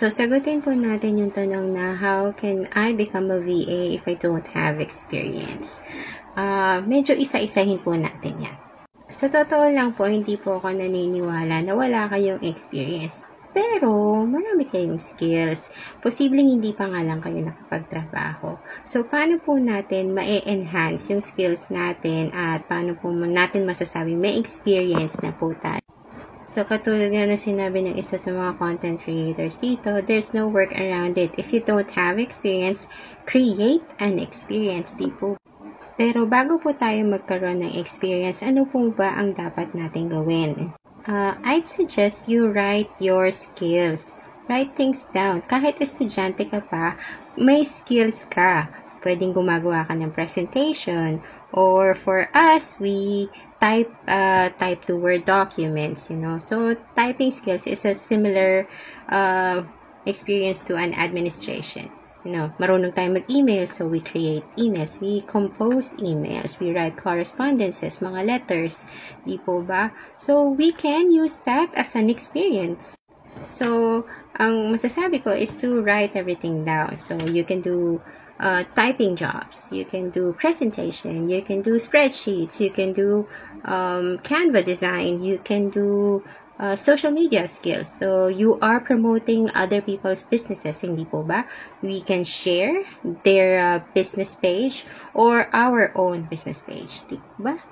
So, sagutin po natin yung tanong na how can I become a VA if I don't have experience? Uh, medyo isa-isahin po natin yan. Sa totoo lang po, hindi po ako naniniwala na wala kayong experience. Pero, marami kayong skills. Posibleng hindi pa nga lang kayo nakapagtrabaho. So, paano po natin ma-enhance yung skills natin at paano po natin masasabi may experience na po tayo? So, katulad nga na sinabi ng isa sa mga content creators dito, there's no work around it. If you don't have experience, create an experience, di po. Pero bago po tayo magkaroon ng experience, ano po ba ang dapat natin gawin? Uh, I'd suggest you write your skills. Write things down. Kahit estudyante ka pa, may skills ka. Pwedeng gumagawa ka ng presentation. Or for us, we type uh, type to Word documents, you know. So typing skills is a similar uh, experience to an administration. You know, marunong tayo mag-email, so we create emails, we compose emails, we write correspondences, mga letters, di po ba? So, we can use that as an experience. So, ang masasabi ko is to write everything down. So, you can do uh, typing jobs. You can do presentation. You can do spreadsheets. You can do um, Canva design. You can do uh, social media skills. So, you are promoting other people's businesses, hindi po ba? We can share their uh, business page or our own business page, di ba?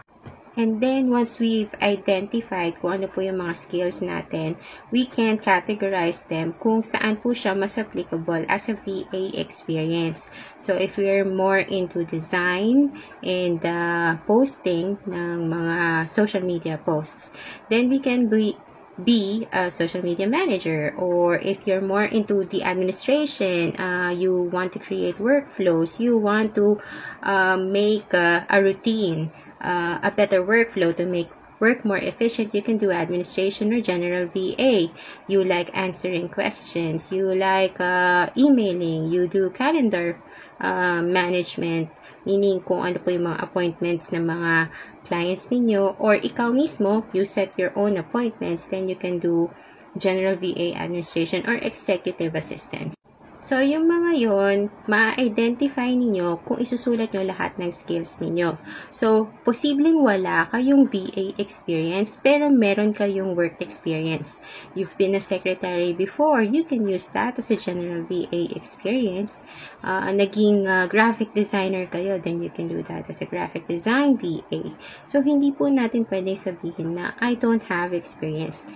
And then, once we've identified kung ano po yung mga skills natin, we can categorize them kung saan po siya mas applicable as a VA experience. So, if we're more into design and uh, posting ng mga social media posts, then we can be be a social media manager or if you're more into the administration uh, you want to create workflows you want to uh, make a, a routine uh, a better workflow to make work more efficient, you can do administration or general VA. You like answering questions. You like uh, emailing. You do calendar uh, management. Meaning kung ano po yung mga appointments ng mga clients ninyo or ikaw mismo, you set your own appointments, then you can do general VA administration or executive assistance. So, yung mga yon ma-identify ninyo kung isusulat nyo lahat ng skills ninyo. So, posibleng wala kayong VA experience, pero meron kayong work experience. You've been a secretary before, you can use that as a general VA experience. Uh, naging uh, graphic designer kayo, then you can do that as a graphic design VA. So, hindi po natin pwedeng sabihin na I don't have experience.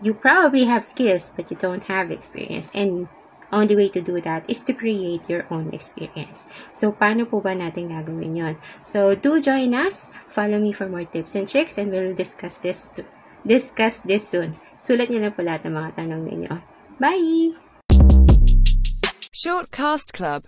You probably have skills, but you don't have experience. And only way to do that is to create your own experience. So, paano po ba natin gagawin yon? So, do join us. Follow me for more tips and tricks and we'll discuss this discuss this soon. Sulat niyo na po lahat ng mga tanong ninyo. Bye! Shortcast Club